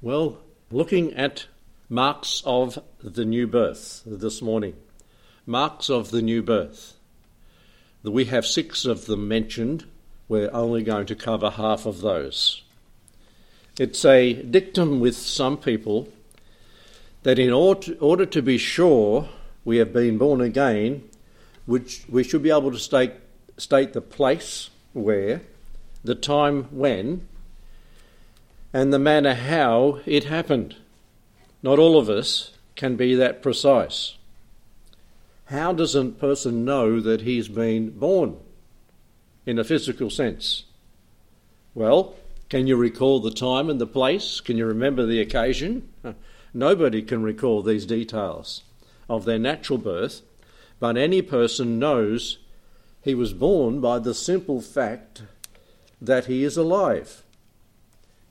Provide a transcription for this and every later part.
Well, looking at marks of the new birth this morning. Marks of the new birth. We have six of them mentioned. We're only going to cover half of those. It's a dictum with some people that in order to be sure we have been born again, which we should be able to state, state the place where, the time when, and the manner how it happened. Not all of us can be that precise. How does a person know that he's been born in a physical sense? Well, can you recall the time and the place? Can you remember the occasion? Nobody can recall these details of their natural birth, but any person knows he was born by the simple fact that he is alive.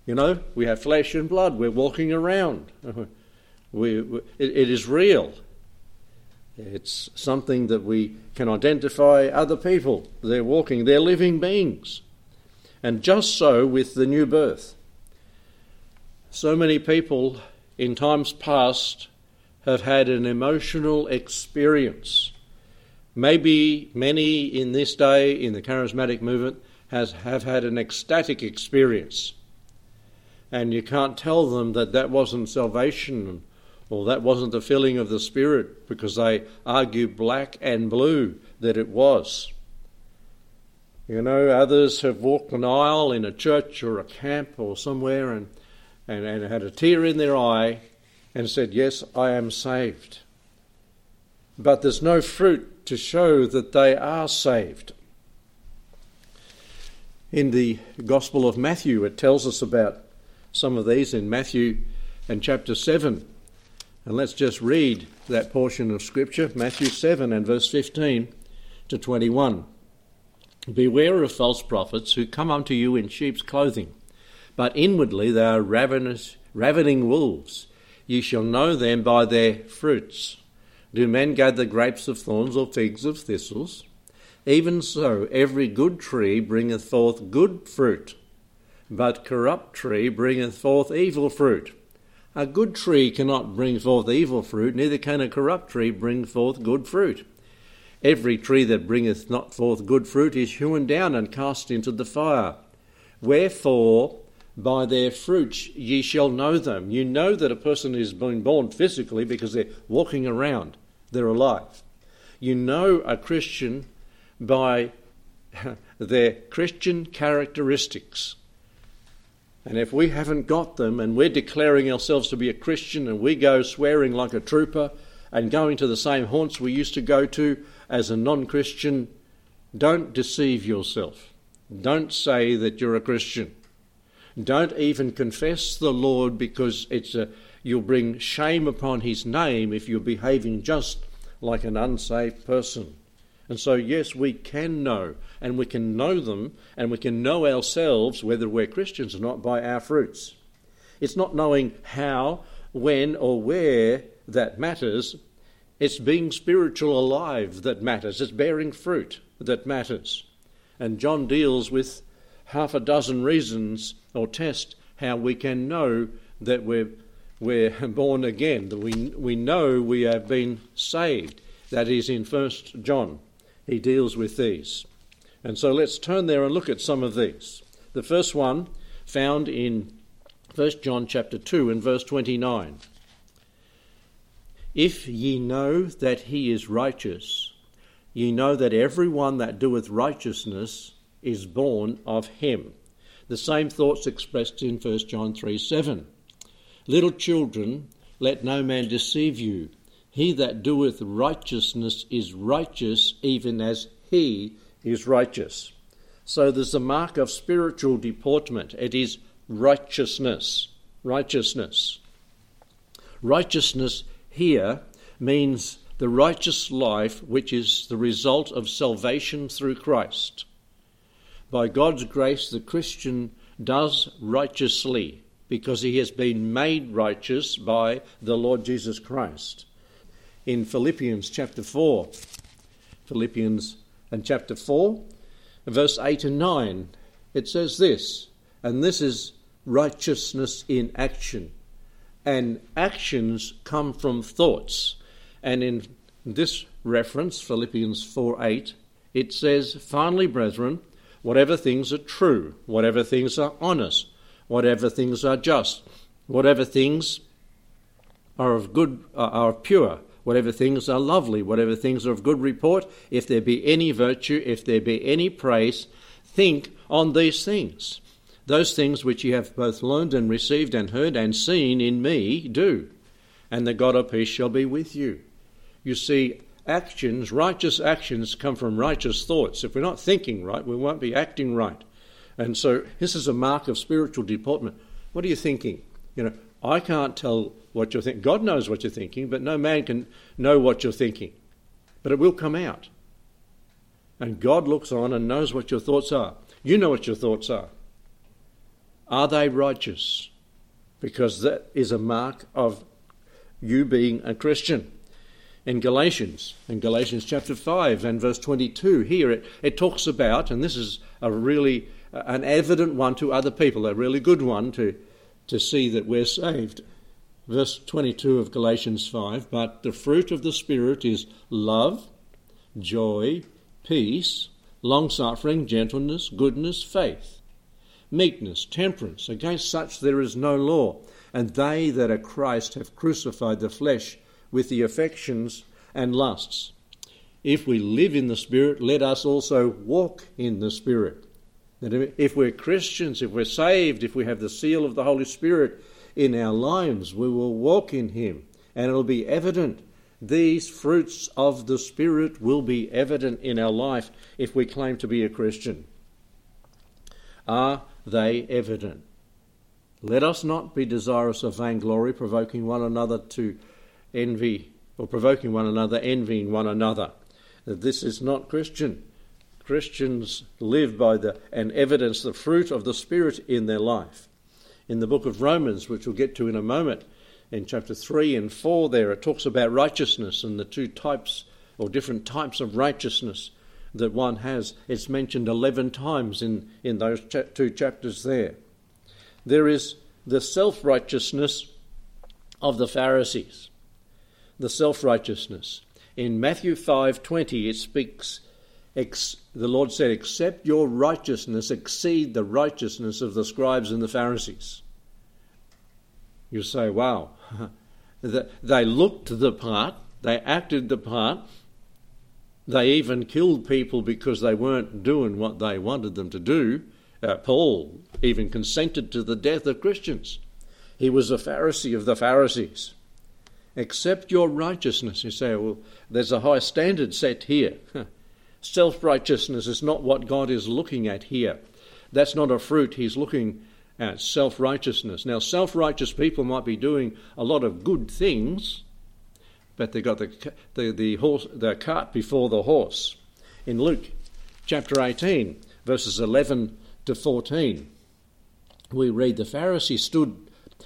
You know, we have flesh and blood, we're walking around. We, we it, it is real. It's something that we can identify other people. They're walking, they're living beings. And just so with the new birth. So many people in times past have had an emotional experience. Maybe many in this day in the charismatic movement has, have had an ecstatic experience. And you can't tell them that that wasn't salvation or that wasn't the filling of the Spirit because they argue black and blue that it was. You know, others have walked an aisle in a church or a camp or somewhere and, and, and had a tear in their eye and said, Yes, I am saved. But there's no fruit to show that they are saved. In the Gospel of Matthew, it tells us about some of these in Matthew and chapter 7. And let's just read that portion of Scripture, Matthew 7 and verse 15 to 21. Beware of false prophets who come unto you in sheep's clothing, but inwardly they are ravenous, ravening wolves. Ye shall know them by their fruits. Do men gather grapes of thorns or figs of thistles? Even so, every good tree bringeth forth good fruit, but corrupt tree bringeth forth evil fruit. A good tree cannot bring forth evil fruit, neither can a corrupt tree bring forth good fruit. Every tree that bringeth not forth good fruit is hewn down and cast into the fire. Wherefore, by their fruits ye shall know them. You know that a person is being born physically because they're walking around, they're alive. You know a Christian by their Christian characteristics. And if we haven't got them and we're declaring ourselves to be a Christian and we go swearing like a trooper and going to the same haunts we used to go to as a non Christian, don't deceive yourself. Don't say that you're a Christian. Don't even confess the Lord because it's a, you'll bring shame upon his name if you're behaving just like an unsaved person. And so, yes, we can know, and we can know them, and we can know ourselves, whether we're Christians or not, by our fruits. It's not knowing how, when, or where that matters. It's being spiritual alive that matters. It's bearing fruit that matters. And John deals with half a dozen reasons or test how we can know that we're, we're born again, that we, we know we have been saved. That is in 1 John. He deals with these. And so let's turn there and look at some of these. The first one found in 1 John chapter 2 and verse 29. If ye know that he is righteous, ye know that every one that doeth righteousness is born of him. The same thoughts expressed in 1 John 3 7. Little children, let no man deceive you. He that doeth righteousness is righteous, even as he is righteous. So there's a mark of spiritual deportment. It is righteousness. Righteousness. Righteousness here means the righteous life which is the result of salvation through Christ. By God's grace, the Christian does righteously because he has been made righteous by the Lord Jesus Christ. In Philippians chapter 4, Philippians and chapter 4, verse 8 and 9, it says this, and this is righteousness in action. and actions come from thoughts. And in this reference, Philippians 4 8, it says, Finally, brethren, whatever things are true, whatever things are honest, whatever things are just, whatever things are of good, are pure, whatever things are lovely, whatever things are of good report, if there be any virtue, if there be any praise, think on these things. Those things which ye have both learned and received and heard and seen in me, do, and the God of peace shall be with you. You see, actions, righteous actions, come from righteous thoughts. If we're not thinking right, we won't be acting right. And so this is a mark of spiritual deportment. What are you thinking? You know, I can't tell what you're thinking. God knows what you're thinking, but no man can know what you're thinking. But it will come out. And God looks on and knows what your thoughts are. You know what your thoughts are. Are they righteous? Because that is a mark of you being a Christian. In Galatians, in Galatians chapter 5 and verse 22, here it, it talks about, and this is a really uh, an evident one to other people, a really good one to, to see that we're saved. Verse 22 of Galatians 5 But the fruit of the Spirit is love, joy, peace, long suffering, gentleness, goodness, faith, meekness, temperance. Against such there is no law. And they that are Christ have crucified the flesh with the affections and lusts. If we live in the Spirit, let us also walk in the Spirit. That if we're Christians, if we're saved, if we have the seal of the Holy Spirit in our lives, we will walk in Him and it'll be evident. These fruits of the Spirit will be evident in our life if we claim to be a Christian. Are they evident? Let us not be desirous of vainglory, provoking one another to envy, or provoking one another, envying one another. This is not Christian. Christians live by the and evidence the fruit of the Spirit in their life. In the book of Romans, which we'll get to in a moment, in chapter 3 and 4, there it talks about righteousness and the two types or different types of righteousness that one has. It's mentioned 11 times in, in those cha- two chapters there. There is the self righteousness of the Pharisees. The self righteousness. In Matthew 5:20 it speaks Ex- the Lord said, Except your righteousness exceed the righteousness of the scribes and the Pharisees. You say, Wow. they looked the part, they acted the part, they even killed people because they weren't doing what they wanted them to do. Uh, Paul even consented to the death of Christians. He was a Pharisee of the Pharisees. Accept your righteousness. You say, well, there's a high standard set here. Self righteousness is not what God is looking at here. That's not a fruit He's looking at, self righteousness. Now, self righteous people might be doing a lot of good things, but they've got the, the, the, horse, the cart before the horse. In Luke chapter 18, verses 11 to 14, we read the Pharisee stood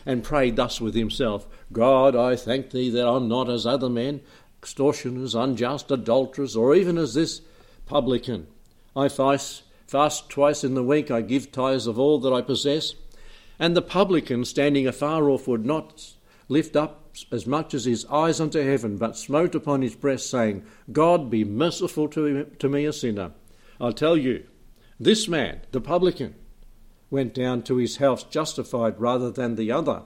and prayed thus with himself God, I thank thee that I'm not as other men, extortioners, unjust, adulterers, or even as this publican. I fast, fast twice in the week, I give tithes of all that I possess. And the publican, standing afar off, would not lift up as much as his eyes unto heaven, but smote upon his breast, saying, God be merciful to, to me, a sinner. I'll tell you, this man, the publican, went down to his house justified rather than the other.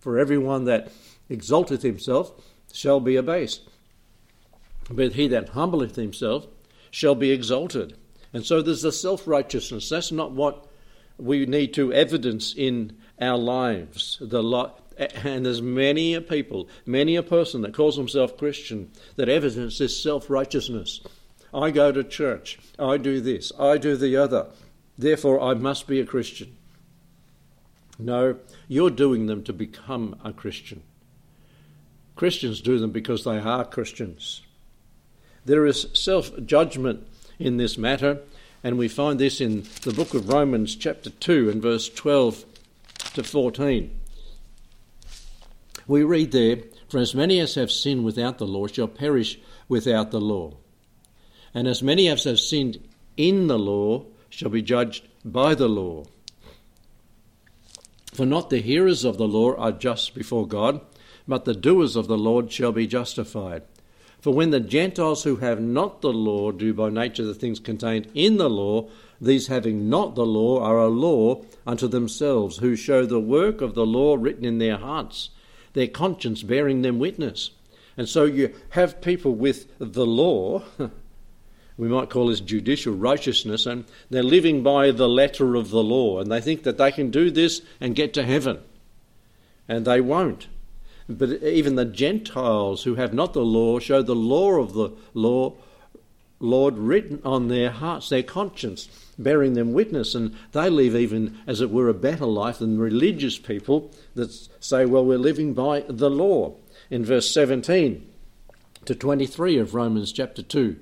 For everyone that exalteth himself shall be abased, but he that humbleth himself shall be exalted. And so there's a self righteousness. That's not what we need to evidence in our lives. The and there's many a people, many a person that calls himself Christian that evidence this self righteousness. I go to church, I do this, I do the other, therefore I must be a Christian. No, you're doing them to become a Christian. Christians do them because they are Christians. There is self judgment in this matter, and we find this in the book of Romans, chapter 2, and verse 12 to 14. We read there, For as many as have sinned without the law shall perish without the law. And as many as have sinned in the law shall be judged by the law. For not the hearers of the law are just before God, but the doers of the law shall be justified. For when the Gentiles who have not the law do by nature the things contained in the law, these having not the law are a law unto themselves, who show the work of the law written in their hearts, their conscience bearing them witness. And so you have people with the law, we might call this judicial righteousness, and they're living by the letter of the law, and they think that they can do this and get to heaven. And they won't. But even the Gentiles who have not the law show the law of the law, Lord, written on their hearts, their conscience, bearing them witness, and they live even, as it were, a better life than religious people that say, well, we're living by the law. In verse 17 to 23 of Romans chapter 2,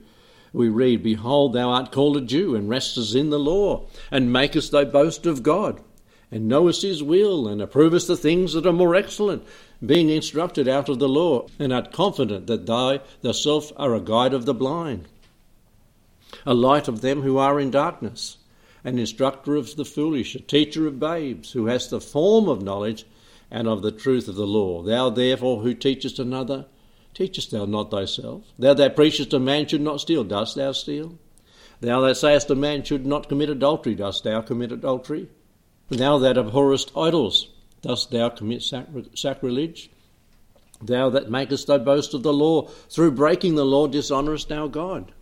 we read, Behold, thou art called a Jew, and restest in the law, and makest thy boast of God, and knowest his will, and approvest the things that are more excellent, being instructed out of the law, and art confident that thou thyself are a guide of the blind, a light of them who are in darkness, an instructor of the foolish, a teacher of babes, who hast the form of knowledge and of the truth of the law. Thou therefore who teachest another, Teachest thou not thyself? Thou that preachest a man should not steal, dost thou steal? Thou that sayest a man should not commit adultery, dost thou commit adultery? Thou that abhorrest idols, dost thou commit sacrilege? Thou that makest thy boast of the law, through breaking the law dishonourest thou God.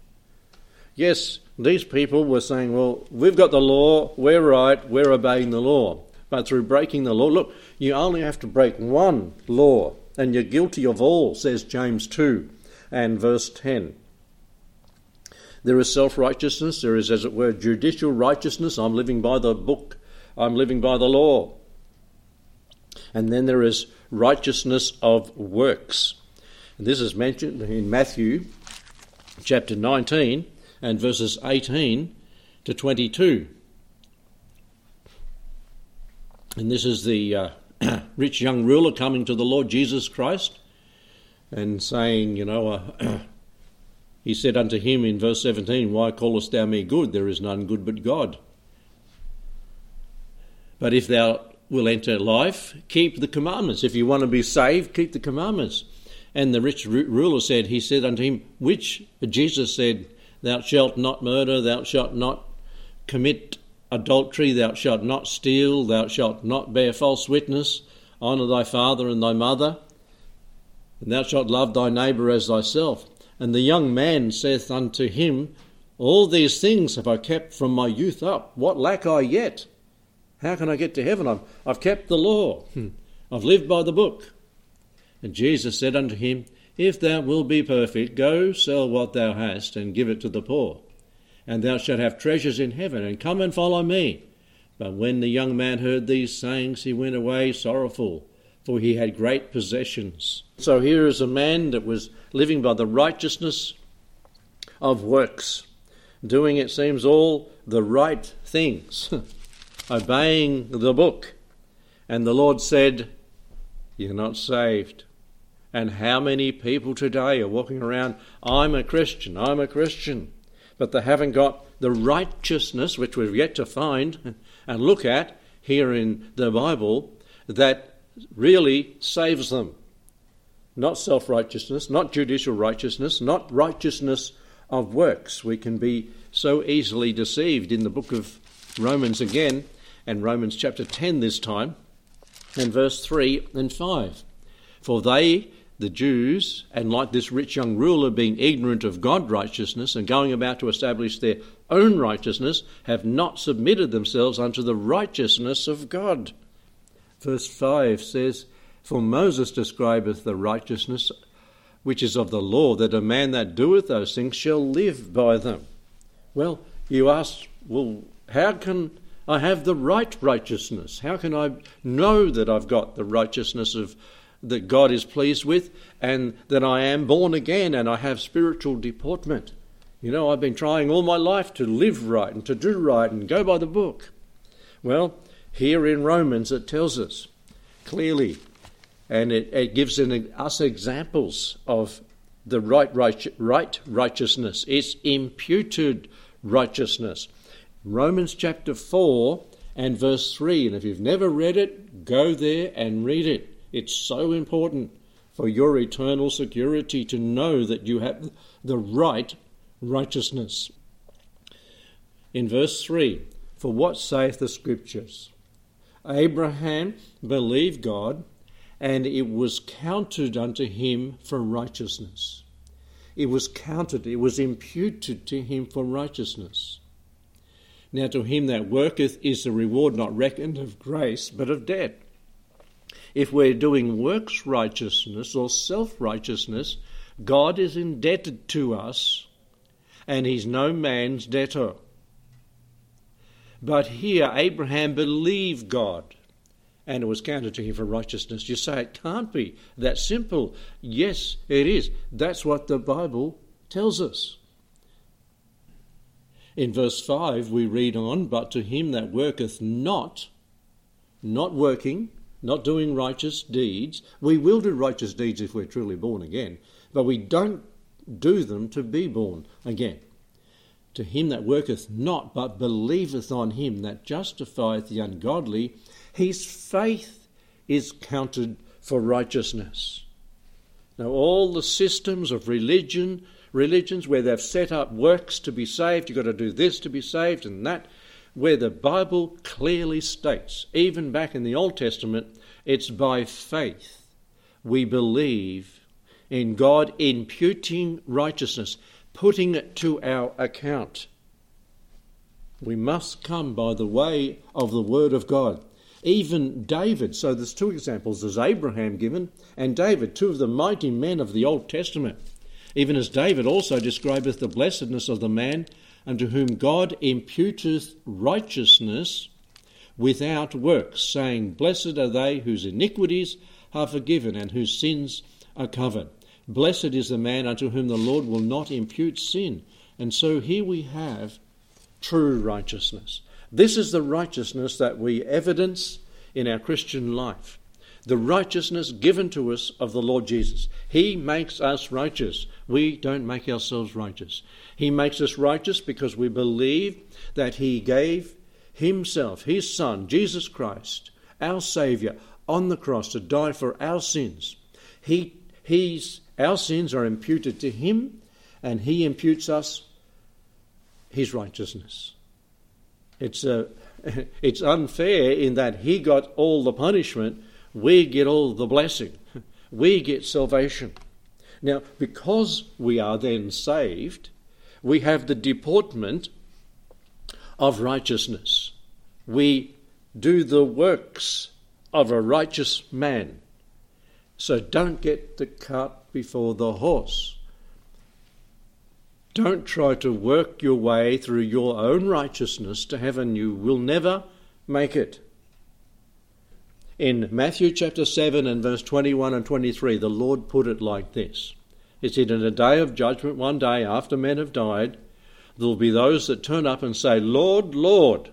Yes, these people were saying, well, we've got the law, we're right, we're obeying the law. But through breaking the law, look, you only have to break one law and you're guilty of all, says James 2 and verse 10. There is self righteousness, there is, as it were, judicial righteousness. I'm living by the book, I'm living by the law. And then there is righteousness of works. And this is mentioned in Matthew chapter 19 and verses 18 to 22. And this is the uh, rich young ruler coming to the Lord Jesus Christ and saying, you know, uh, he said unto him in verse 17, Why callest thou me good? There is none good but God. But if thou will enter life, keep the commandments. If you want to be saved, keep the commandments. And the rich ruler said, He said unto him, Which? Jesus said, Thou shalt not murder, thou shalt not commit adultery, thou shalt not steal, thou shalt not bear false witness, honour thy father and thy mother, and thou shalt love thy neighbour as thyself. And the young man saith unto him, All these things have I kept from my youth up. What lack I yet? How can I get to heaven? I've, I've kept the law. Hmm. I've lived by the book. And Jesus said unto him, If thou wilt be perfect, go sell what thou hast and give it to the poor and thou shalt have treasures in heaven, and come and follow me. But when the young man heard these sayings, he went away sorrowful, for he had great possessions. So here is a man that was living by the righteousness of works, doing, it seems, all the right things, obeying the book. And the Lord said, You're not saved. And how many people today are walking around, I'm a Christian, I'm a Christian but they haven't got the righteousness, which we've yet to find and look at here in the Bible, that really saves them. Not self righteousness, not judicial righteousness, not righteousness of works. We can be so easily deceived in the book of Romans again, and Romans chapter 10 this time, and verse 3 and 5. For they the Jews, and like this rich young ruler, being ignorant of God's righteousness and going about to establish their own righteousness, have not submitted themselves unto the righteousness of God. Verse 5 says, For Moses describeth the righteousness which is of the law, that a man that doeth those things shall live by them. Well, you ask, well, how can I have the right righteousness? How can I know that I've got the righteousness of that God is pleased with, and that I am born again and I have spiritual deportment. You know, I've been trying all my life to live right and to do right and go by the book. Well, here in Romans it tells us clearly, and it, it gives an, us examples of the right, right, right righteousness. It's imputed righteousness. Romans chapter 4 and verse 3. And if you've never read it, Go there and read it. It's so important for your eternal security to know that you have the right righteousness. In verse 3 For what saith the Scriptures? Abraham believed God, and it was counted unto him for righteousness. It was counted, it was imputed to him for righteousness. Now, to him that worketh is the reward not reckoned of grace, but of debt. If we're doing works righteousness or self righteousness, God is indebted to us, and he's no man's debtor. But here, Abraham believed God, and it was counted to him for righteousness. You say it can't be that simple. Yes, it is. That's what the Bible tells us. In verse 5, we read on, But to him that worketh not, not working, not doing righteous deeds, we will do righteous deeds if we're truly born again, but we don't do them to be born again. To him that worketh not, but believeth on him that justifieth the ungodly, his faith is counted for righteousness. Now, all the systems of religion religions where they've set up works to be saved, you've got to do this to be saved and that, where the Bible clearly states, even back in the Old Testament, it's by faith we believe in God imputing righteousness, putting it to our account. We must come by the way of the Word of God. Even David, so there's two examples, there's Abraham given and David, two of the mighty men of the Old Testament even as David also describeth the blessedness of the man unto whom God imputeth righteousness without works, saying, Blessed are they whose iniquities are forgiven and whose sins are covered. Blessed is the man unto whom the Lord will not impute sin. And so here we have true righteousness. This is the righteousness that we evidence in our Christian life the righteousness given to us of the Lord Jesus. He makes us righteous. We don't make ourselves righteous. He makes us righteous because we believe that He gave Himself, His Son, Jesus Christ, our Saviour, on the cross to die for our sins. He, he's, our sins are imputed to Him, and He imputes us His righteousness. It's, uh, it's unfair in that He got all the punishment we get all the blessing. We get salvation. Now, because we are then saved, we have the deportment of righteousness. We do the works of a righteous man. So don't get the cart before the horse. Don't try to work your way through your own righteousness to heaven. You will never make it. In Matthew chapter 7 and verse 21 and 23, the Lord put it like this He said, In a day of judgment, one day after men have died, there will be those that turn up and say, Lord, Lord,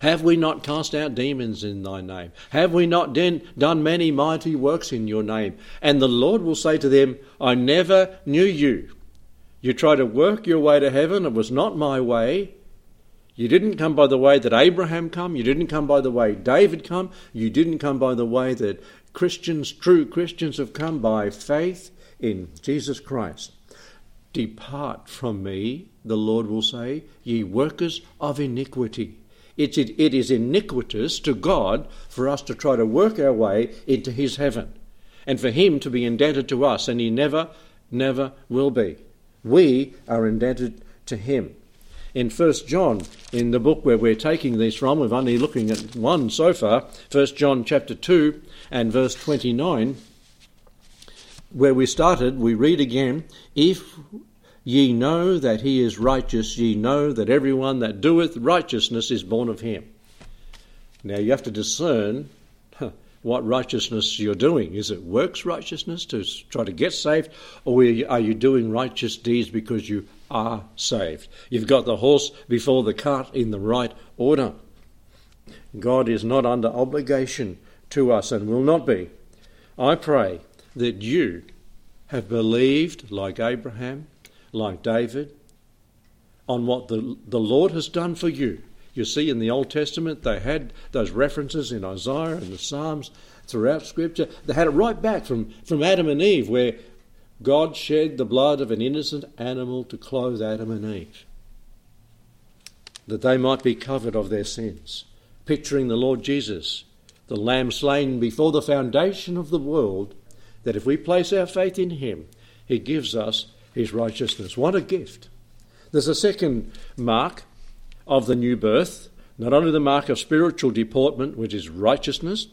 have we not cast out demons in thy name? Have we not den- done many mighty works in your name? And the Lord will say to them, I never knew you. You try to work your way to heaven, it was not my way. You didn't come by the way that Abraham come. You didn't come by the way David come. You didn't come by the way that Christians, true Christians, have come by faith in Jesus Christ. Depart from me, the Lord will say, ye workers of iniquity. It's, it, it is iniquitous to God for us to try to work our way into His heaven and for Him to be indebted to us, and He never, never will be. We are indebted to Him in 1 John, in the book where we're taking these from, we're only looking at one so far, 1 John chapter 2 and verse 29, where we started, we read again, If ye know that he is righteous, ye know that everyone that doeth righteousness is born of him. Now you have to discern what righteousness you're doing. Is it works righteousness to try to get saved, or are you doing righteous deeds because you are saved. You've got the horse before the cart in the right order. God is not under obligation to us and will not be. I pray that you have believed, like Abraham, like David, on what the, the Lord has done for you. You see, in the Old Testament, they had those references in Isaiah and the Psalms throughout Scripture. They had it right back from, from Adam and Eve, where God shed the blood of an innocent animal to clothe Adam and Eve, that they might be covered of their sins. Picturing the Lord Jesus, the Lamb slain before the foundation of the world, that if we place our faith in Him, He gives us His righteousness. What a gift! There's a second mark of the new birth, not only the mark of spiritual deportment, which is righteousness,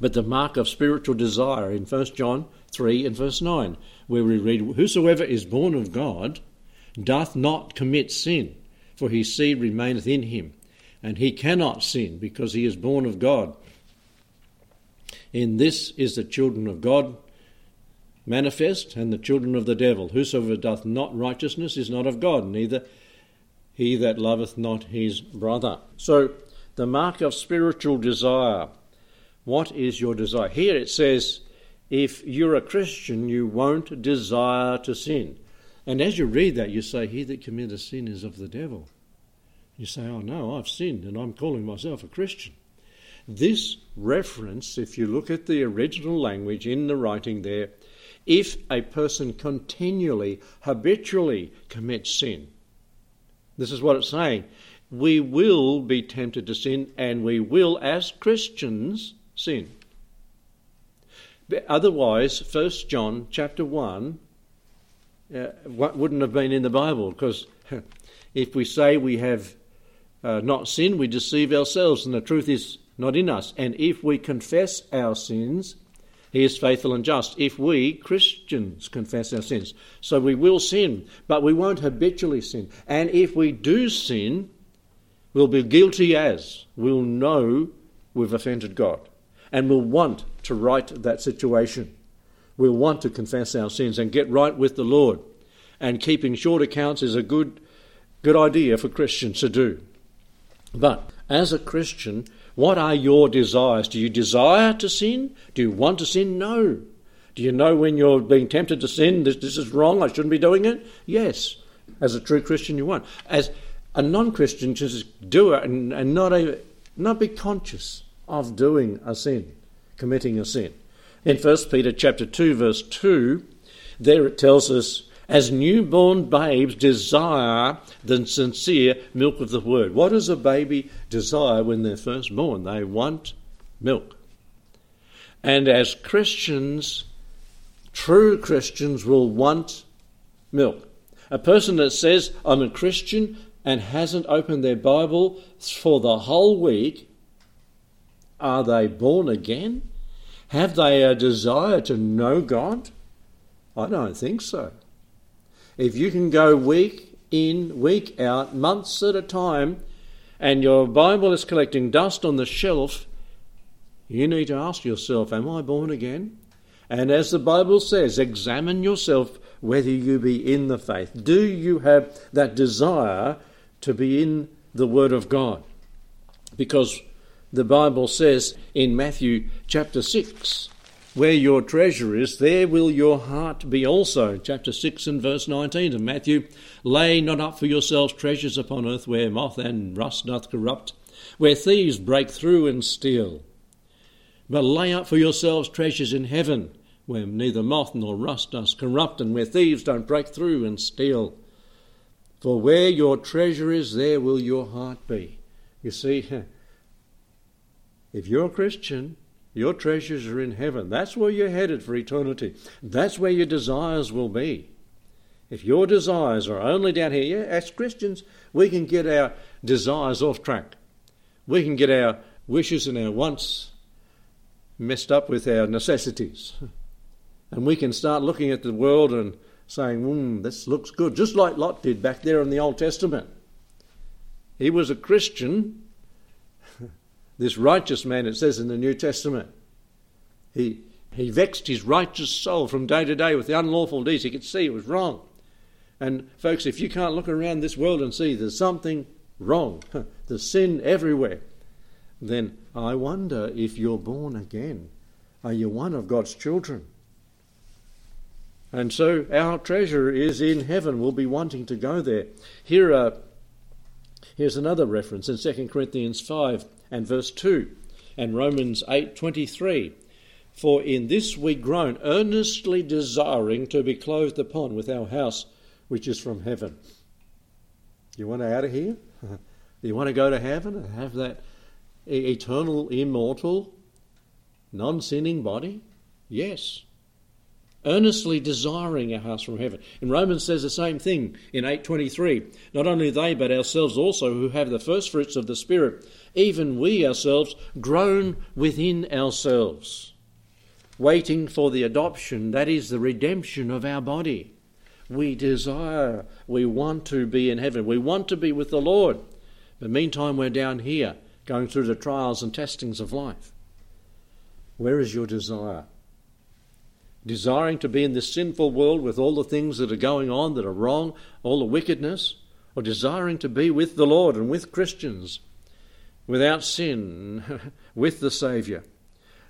but the mark of spiritual desire in 1 John 3 and verse 9, where we read, Whosoever is born of God doth not commit sin, for his seed remaineth in him, and he cannot sin, because he is born of God. In this is the children of God manifest, and the children of the devil. Whosoever doth not righteousness is not of God, neither he that loveth not his brother. So, the mark of spiritual desire. What is your desire? Here it says, if you're a Christian, you won't desire to sin. And as you read that, you say, He that committeth sin is of the devil. You say, Oh no, I've sinned and I'm calling myself a Christian. This reference, if you look at the original language in the writing there, if a person continually, habitually commits sin, this is what it's saying. We will be tempted to sin, and we will, as Christians, sin. Otherwise, 1 John chapter 1 uh, wouldn't have been in the Bible, because if we say we have uh, not sinned, we deceive ourselves, and the truth is not in us. And if we confess our sins, he is faithful and just if we, Christians, confess our sins. So we will sin, but we won't habitually sin. And if we do sin, we'll be guilty as. We'll know we've offended God. And we'll want to right that situation. We'll want to confess our sins and get right with the Lord. And keeping short accounts is a good, good idea for Christians to do. But as a Christian, what are your desires? Do you desire to sin? Do you want to sin? No. Do you know when you're being tempted to sin, this, this is wrong, I shouldn't be doing it? Yes. As a true Christian, you want. As a non Christian, just do it and, and not, a, not be conscious of doing a sin, committing a sin. In 1 Peter chapter 2, verse 2, there it tells us as newborn babes desire the sincere milk of the word. What does a baby desire when they're first born? They want milk. And as Christians, true Christians will want milk. A person that says, I'm a Christian, and hasn't opened their Bible for the whole week, are they born again? Have they a desire to know God? I don't think so. If you can go week in, week out, months at a time, and your Bible is collecting dust on the shelf, you need to ask yourself, Am I born again? And as the Bible says, examine yourself whether you be in the faith. Do you have that desire to be in the Word of God? Because the Bible says in Matthew chapter 6 where your treasure is, there will your heart be also. Chapter 6 and verse 19 of Matthew. Lay not up for yourselves treasures upon earth where moth and rust doth corrupt, where thieves break through and steal. But lay up for yourselves treasures in heaven, where neither moth nor rust doth corrupt, and where thieves don't break through and steal. For where your treasure is, there will your heart be. You see, if you're a Christian, your treasures are in heaven. That's where you're headed for eternity. That's where your desires will be. If your desires are only down here, yeah, as Christians, we can get our desires off track. We can get our wishes and our wants messed up with our necessities. And we can start looking at the world and saying, hmm, this looks good, just like Lot did back there in the Old Testament. He was a Christian, this righteous man, it says in the New Testament, he, he vexed his righteous soul from day to day with the unlawful deeds. He could see it was wrong. And, folks, if you can't look around this world and see there's something wrong, there's sin everywhere, then I wonder if you're born again. Are you one of God's children? And so our treasure is in heaven. We'll be wanting to go there. Here, uh, Here's another reference in 2 Corinthians 5 and verse 2 and Romans 8:23. For in this we groan, earnestly desiring to be clothed upon with our house which is from heaven. You want out of here? you want to go to heaven and have that eternal, immortal, non sinning body? Yes. Earnestly desiring a house from heaven. And Romans says the same thing in 823. Not only they, but ourselves also, who have the first fruits of the Spirit, even we ourselves groan within ourselves, waiting for the adoption, that is, the redemption of our body. We desire, we want to be in heaven, we want to be with the Lord. But meantime, we're down here going through the trials and testings of life. Where is your desire? Desiring to be in this sinful world with all the things that are going on that are wrong, all the wickedness, or desiring to be with the Lord and with Christians, without sin, with the Saviour.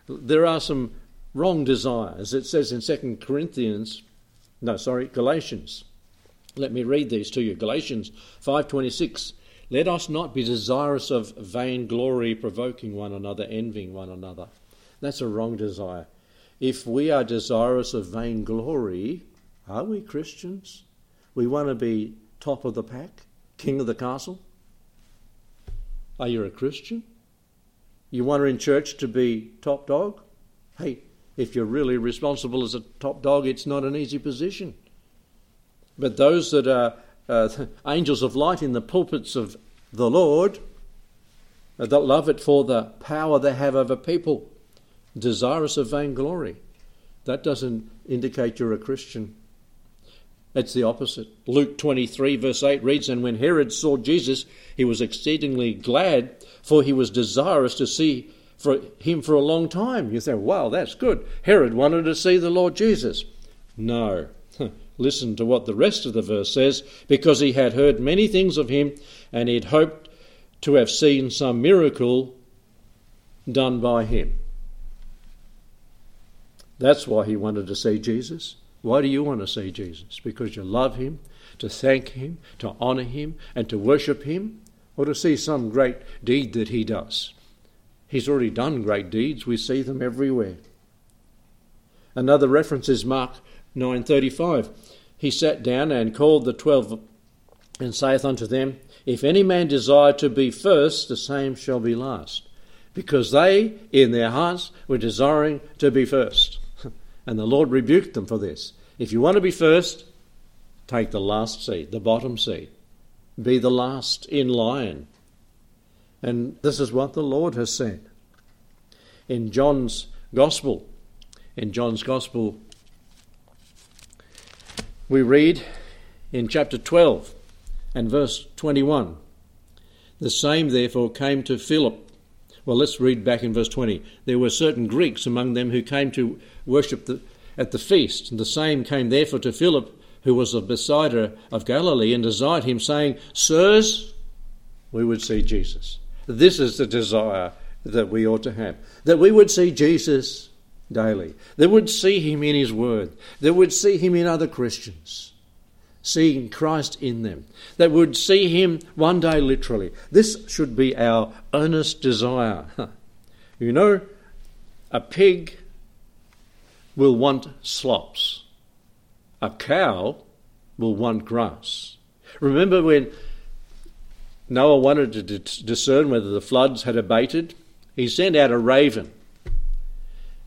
There are some wrong desires. It says in 2 Corinthians, no, sorry, Galatians. Let me read these to you. Galatians 5:26 let us not be desirous of vainglory, provoking one another, envying one another. That's a wrong desire. If we are desirous of vainglory, are we Christians? We want to be top of the pack, king of the castle? Are you a Christian? You want to in church to be top dog? Hey, if you're really responsible as a top dog, it's not an easy position. But those that are uh, angels of light in the pulpits of the Lord uh, that love it for the power they have over people, desirous of vainglory. That doesn't indicate you're a Christian. It's the opposite. Luke 23, verse 8 reads And when Herod saw Jesus, he was exceedingly glad, for he was desirous to see for him for a long time. You say, wow, that's good. Herod wanted to see the Lord Jesus. No. Listen to what the rest of the verse says because he had heard many things of him and he had hoped to have seen some miracle done by him. That's why he wanted to see Jesus. Why do you want to see Jesus? Because you love him, to thank him, to honour him, and to worship him, or to see some great deed that he does? He's already done great deeds, we see them everywhere. Another reference is Mark 9:35 he sat down and called the twelve and saith unto them, If any man desire to be first, the same shall be last. Because they, in their hearts, were desiring to be first. And the Lord rebuked them for this. If you want to be first, take the last seat, the bottom seat. Be the last in line. And this is what the Lord has said. In John's Gospel, in John's Gospel, we read in chapter 12 and verse 21 The same therefore came to Philip. Well, let's read back in verse 20. There were certain Greeks among them who came to worship the, at the feast. And the same came therefore to Philip, who was of Bethsaida of Galilee, and desired him, saying, Sirs, we would see Jesus. This is the desire that we ought to have, that we would see Jesus daily. They would see him in his word. They would see him in other Christians, seeing Christ in them. They would see him one day literally. This should be our earnest desire. You know, a pig will want slops, a cow will want grass. Remember when Noah wanted to discern whether the floods had abated? He sent out a raven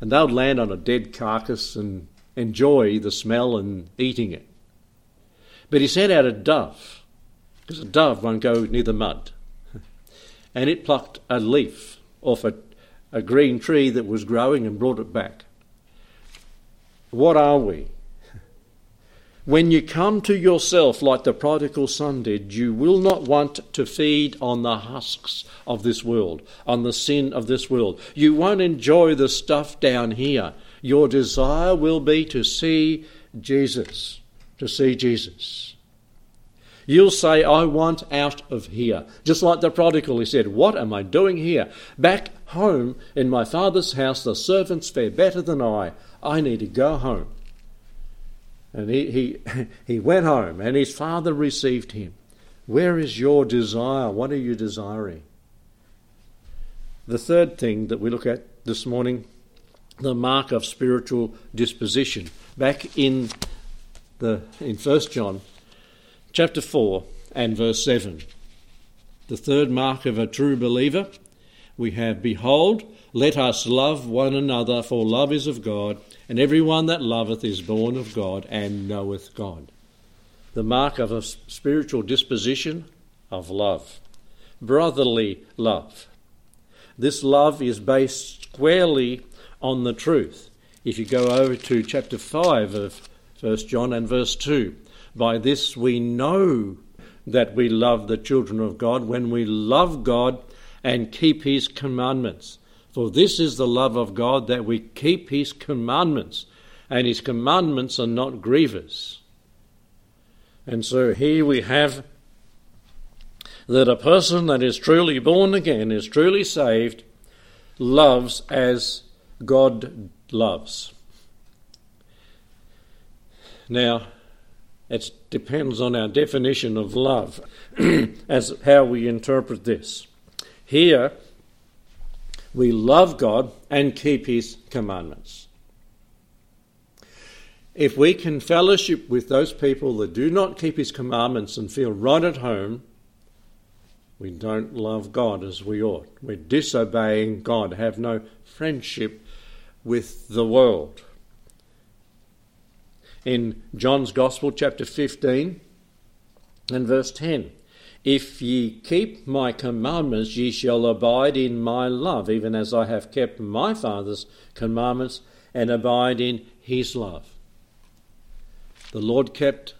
and they would land on a dead carcass and enjoy the smell and eating it. But he sent out a dove, because a dove won't go near the mud. And it plucked a leaf off a, a green tree that was growing and brought it back. What are we? When you come to yourself like the prodigal son did, you will not want to feed on the husks of this world, on the sin of this world. You won't enjoy the stuff down here. Your desire will be to see Jesus, to see Jesus. You'll say, I want out of here. Just like the prodigal, he said, What am I doing here? Back home in my father's house, the servants fare better than I. I need to go home. And he, he, he went home, and his father received him Where is your desire? What are you desiring? The third thing that we look at this morning, the mark of spiritual disposition. Back in the in 1 John chapter 4 and verse 7. The third mark of a true believer, we have behold, let us love one another, for love is of God, and every one that loveth is born of God and knoweth God. The mark of a spiritual disposition of love, brotherly love. This love is based squarely on the truth. If you go over to chapter 5 of 1 John and verse 2, by this we know that we love the children of God when we love God and keep his commandments. For this is the love of God that we keep his commandments, and his commandments are not grievous. And so here we have that a person that is truly born again, is truly saved, loves as God loves. Now, it depends on our definition of love as how we interpret this. Here, we love God and keep His commandments. If we can fellowship with those people that do not keep His commandments and feel right at home, we don't love God as we ought. We're disobeying God, have no friendship with the world. In John's Gospel, chapter 15 and verse 10 if ye keep my commandments, ye shall abide in my love, even as I have kept my Father's commandments and abide in his love. The Lord kept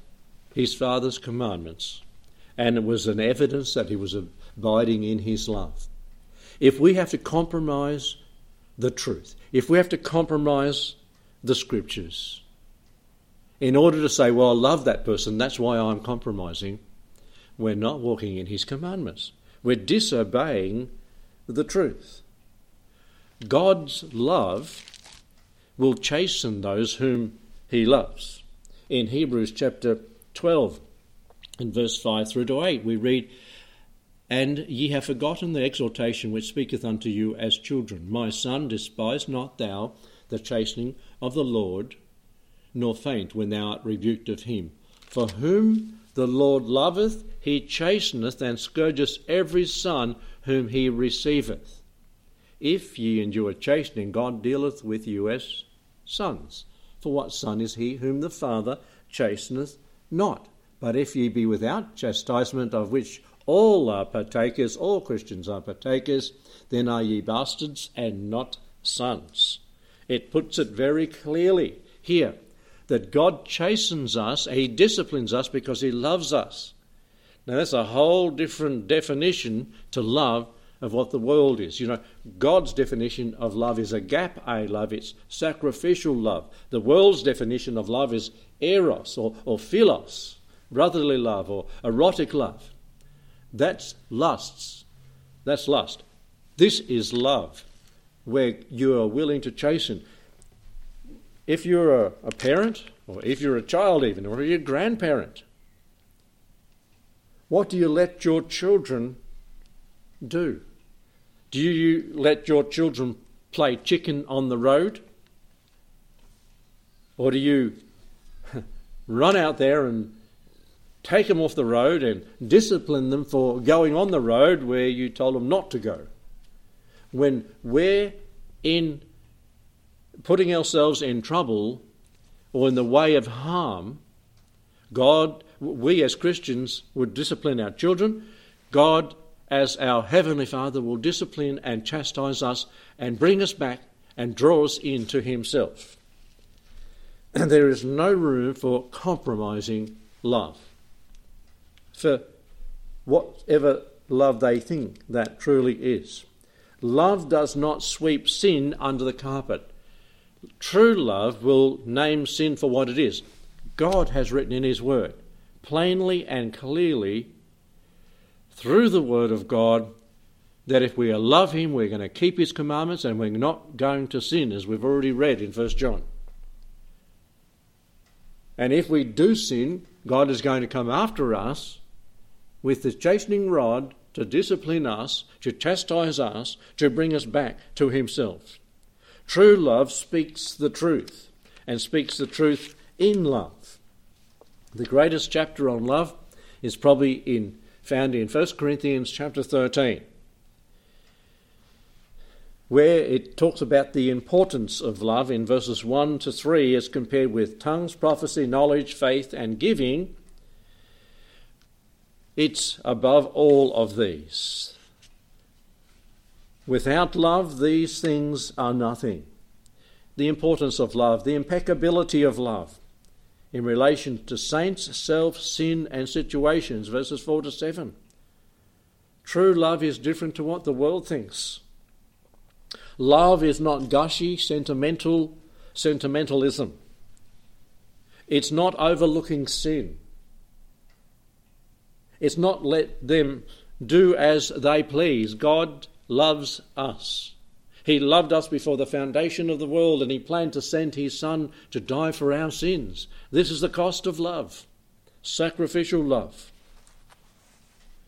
his Father's commandments, and it was an evidence that he was abiding in his love. If we have to compromise the truth, if we have to compromise the scriptures, in order to say, well, I love that person, that's why I'm compromising, we're not walking in His commandments. We're disobeying the truth. God's love will chasten those whom He loves. In Hebrews chapter 12, in verse 5 through to 8, we read, And ye have forgotten the exhortation which speaketh unto you as children. My son, despise not thou the chastening of the Lord, nor faint when thou art rebuked of him. For whom the Lord loveth, he chasteneth and scourgeth every son whom he receiveth. If ye endure chastening, God dealeth with you as sons. For what son is he whom the Father chasteneth not? But if ye be without chastisement, of which all are partakers, all Christians are partakers, then are ye bastards and not sons. It puts it very clearly here that God chastens us, He disciplines us because He loves us. Now, that's a whole different definition to love of what the world is. You know, God's definition of love is a gap. agape love, it's sacrificial love. The world's definition of love is eros or, or philos, brotherly love or erotic love. That's lusts. That's lust. This is love, where you are willing to chasten if you're a, a parent, or if you're a child even, or you're a grandparent, what do you let your children do? Do you let your children play chicken on the road? Or do you run out there and take them off the road and discipline them for going on the road where you told them not to go? When we're in putting ourselves in trouble or in the way of harm, God, we as Christians would discipline our children. God, as our Heavenly Father, will discipline and chastise us and bring us back and draw us into Himself. And there is no room for compromising love. For whatever love they think that truly is. Love does not sweep sin under the carpet. True love will name sin for what it is. God has written in His Word, plainly and clearly, through the Word of God, that if we love Him, we're going to keep His commandments and we're not going to sin, as we've already read in 1 John. And if we do sin, God is going to come after us with the chastening rod to discipline us, to chastise us, to bring us back to Himself. True love speaks the truth and speaks the truth in love. The greatest chapter on love is probably in, found in 1 Corinthians chapter 13, where it talks about the importance of love in verses 1 to 3 as compared with tongues, prophecy, knowledge, faith, and giving. It's above all of these. Without love, these things are nothing. The importance of love, the impeccability of love in relation to saints, self, sin, and situations, verses 4 to 7. True love is different to what the world thinks. Love is not gushy, sentimental sentimentalism. It's not overlooking sin. It's not let them do as they please. God loves us. He loved us before the foundation of the world and He planned to send His Son to die for our sins. This is the cost of love, sacrificial love.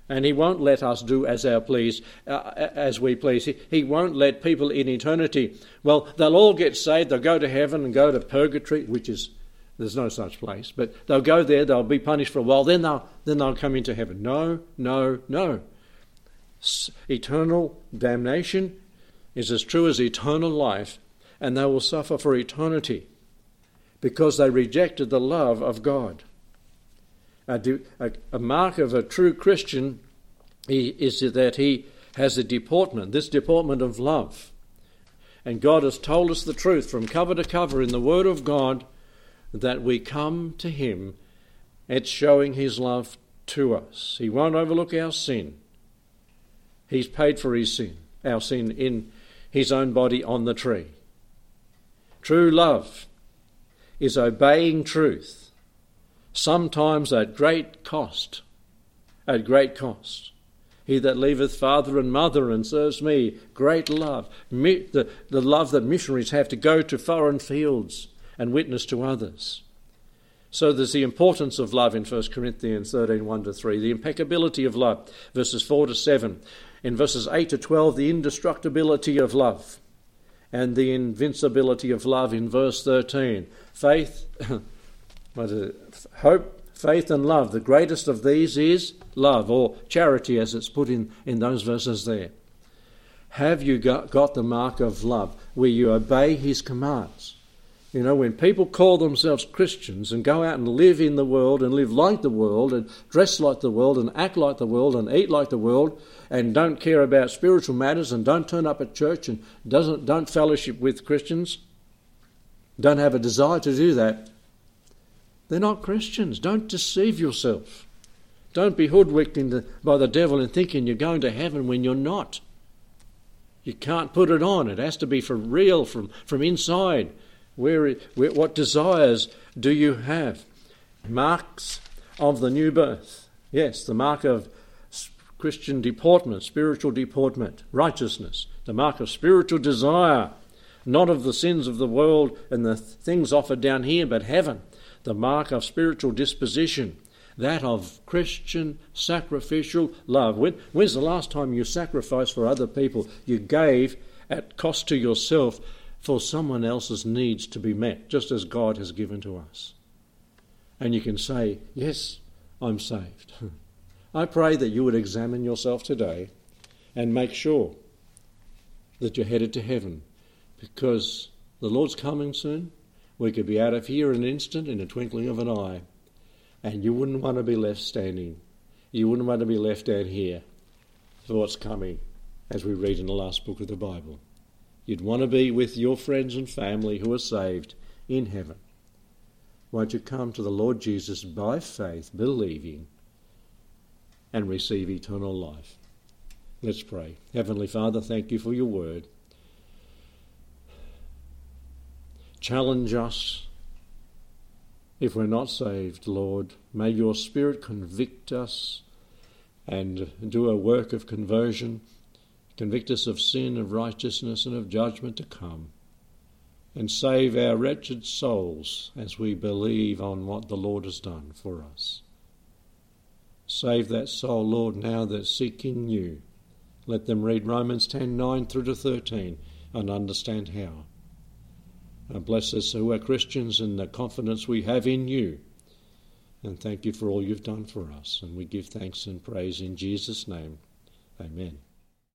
And He won't let us do as our please, uh, as we please. He, he won't let people in eternity. Well, they'll all get saved. They'll go to heaven and go to purgatory, which is there's no such place. But they'll go there. They'll be punished for a while. Then they'll then they'll come into heaven. No, no, no. Eternal damnation is as true as eternal life, and they will suffer for eternity because they rejected the love of God. A, a, a mark of a true Christian is that he has a deportment, this deportment of love. And God has told us the truth from cover to cover in the Word of God that we come to Him. It's showing His love to us. He won't overlook our sin. He's paid for His sin, our sin in his own body on the tree. True love is obeying truth, sometimes at great cost. At great cost. He that leaveth father and mother and serves me, great love. The, the love that missionaries have to go to foreign fields and witness to others. So there's the importance of love in 1 Corinthians 13 1 to 3, the impeccability of love, verses 4 to 7, in verses 8 to 12, the indestructibility of love and the invincibility of love in verse 13. Faith, what is it? hope, faith, and love. The greatest of these is love, or charity, as it's put in, in those verses there. Have you got, got the mark of love where you obey his commands? You know, when people call themselves Christians and go out and live in the world and live like the world and dress like the world and act like the world and eat like the world and don't care about spiritual matters and don't turn up at church and doesn't, don't fellowship with Christians, don't have a desire to do that, they're not Christians. Don't deceive yourself. Don't be hoodwinked the, by the devil and thinking you're going to heaven when you're not. You can't put it on. It has to be for real, from, from inside. Where, where, what desires do you have? Marks of the new birth. Yes, the mark of Christian deportment, spiritual deportment, righteousness, the mark of spiritual desire, not of the sins of the world and the things offered down here, but heaven, the mark of spiritual disposition, that of Christian sacrificial love. When, when's the last time you sacrificed for other people? You gave at cost to yourself for someone else's needs to be met, just as God has given to us. And you can say, Yes, I'm saved. I pray that you would examine yourself today and make sure that you're headed to heaven because the Lord's coming soon. We could be out of here in an instant, in a twinkling of an eye, and you wouldn't want to be left standing. You wouldn't want to be left down here for what's coming, as we read in the last book of the Bible. You'd want to be with your friends and family who are saved in heaven. Won't you come to the Lord Jesus by faith, believing, and receive eternal life? Let's pray. Heavenly Father, thank you for your word. Challenge us if we're not saved, Lord. May your Spirit convict us and do a work of conversion Convict us of sin, of righteousness, and of judgment to come. And save our wretched souls as we believe on what the Lord has done for us. Save that soul, Lord, now that's seeking you. Let them read Romans 10 9 through to 13 and understand how. And bless us who are Christians and the confidence we have in you. And thank you for all you've done for us. And we give thanks and praise in Jesus' name. Amen.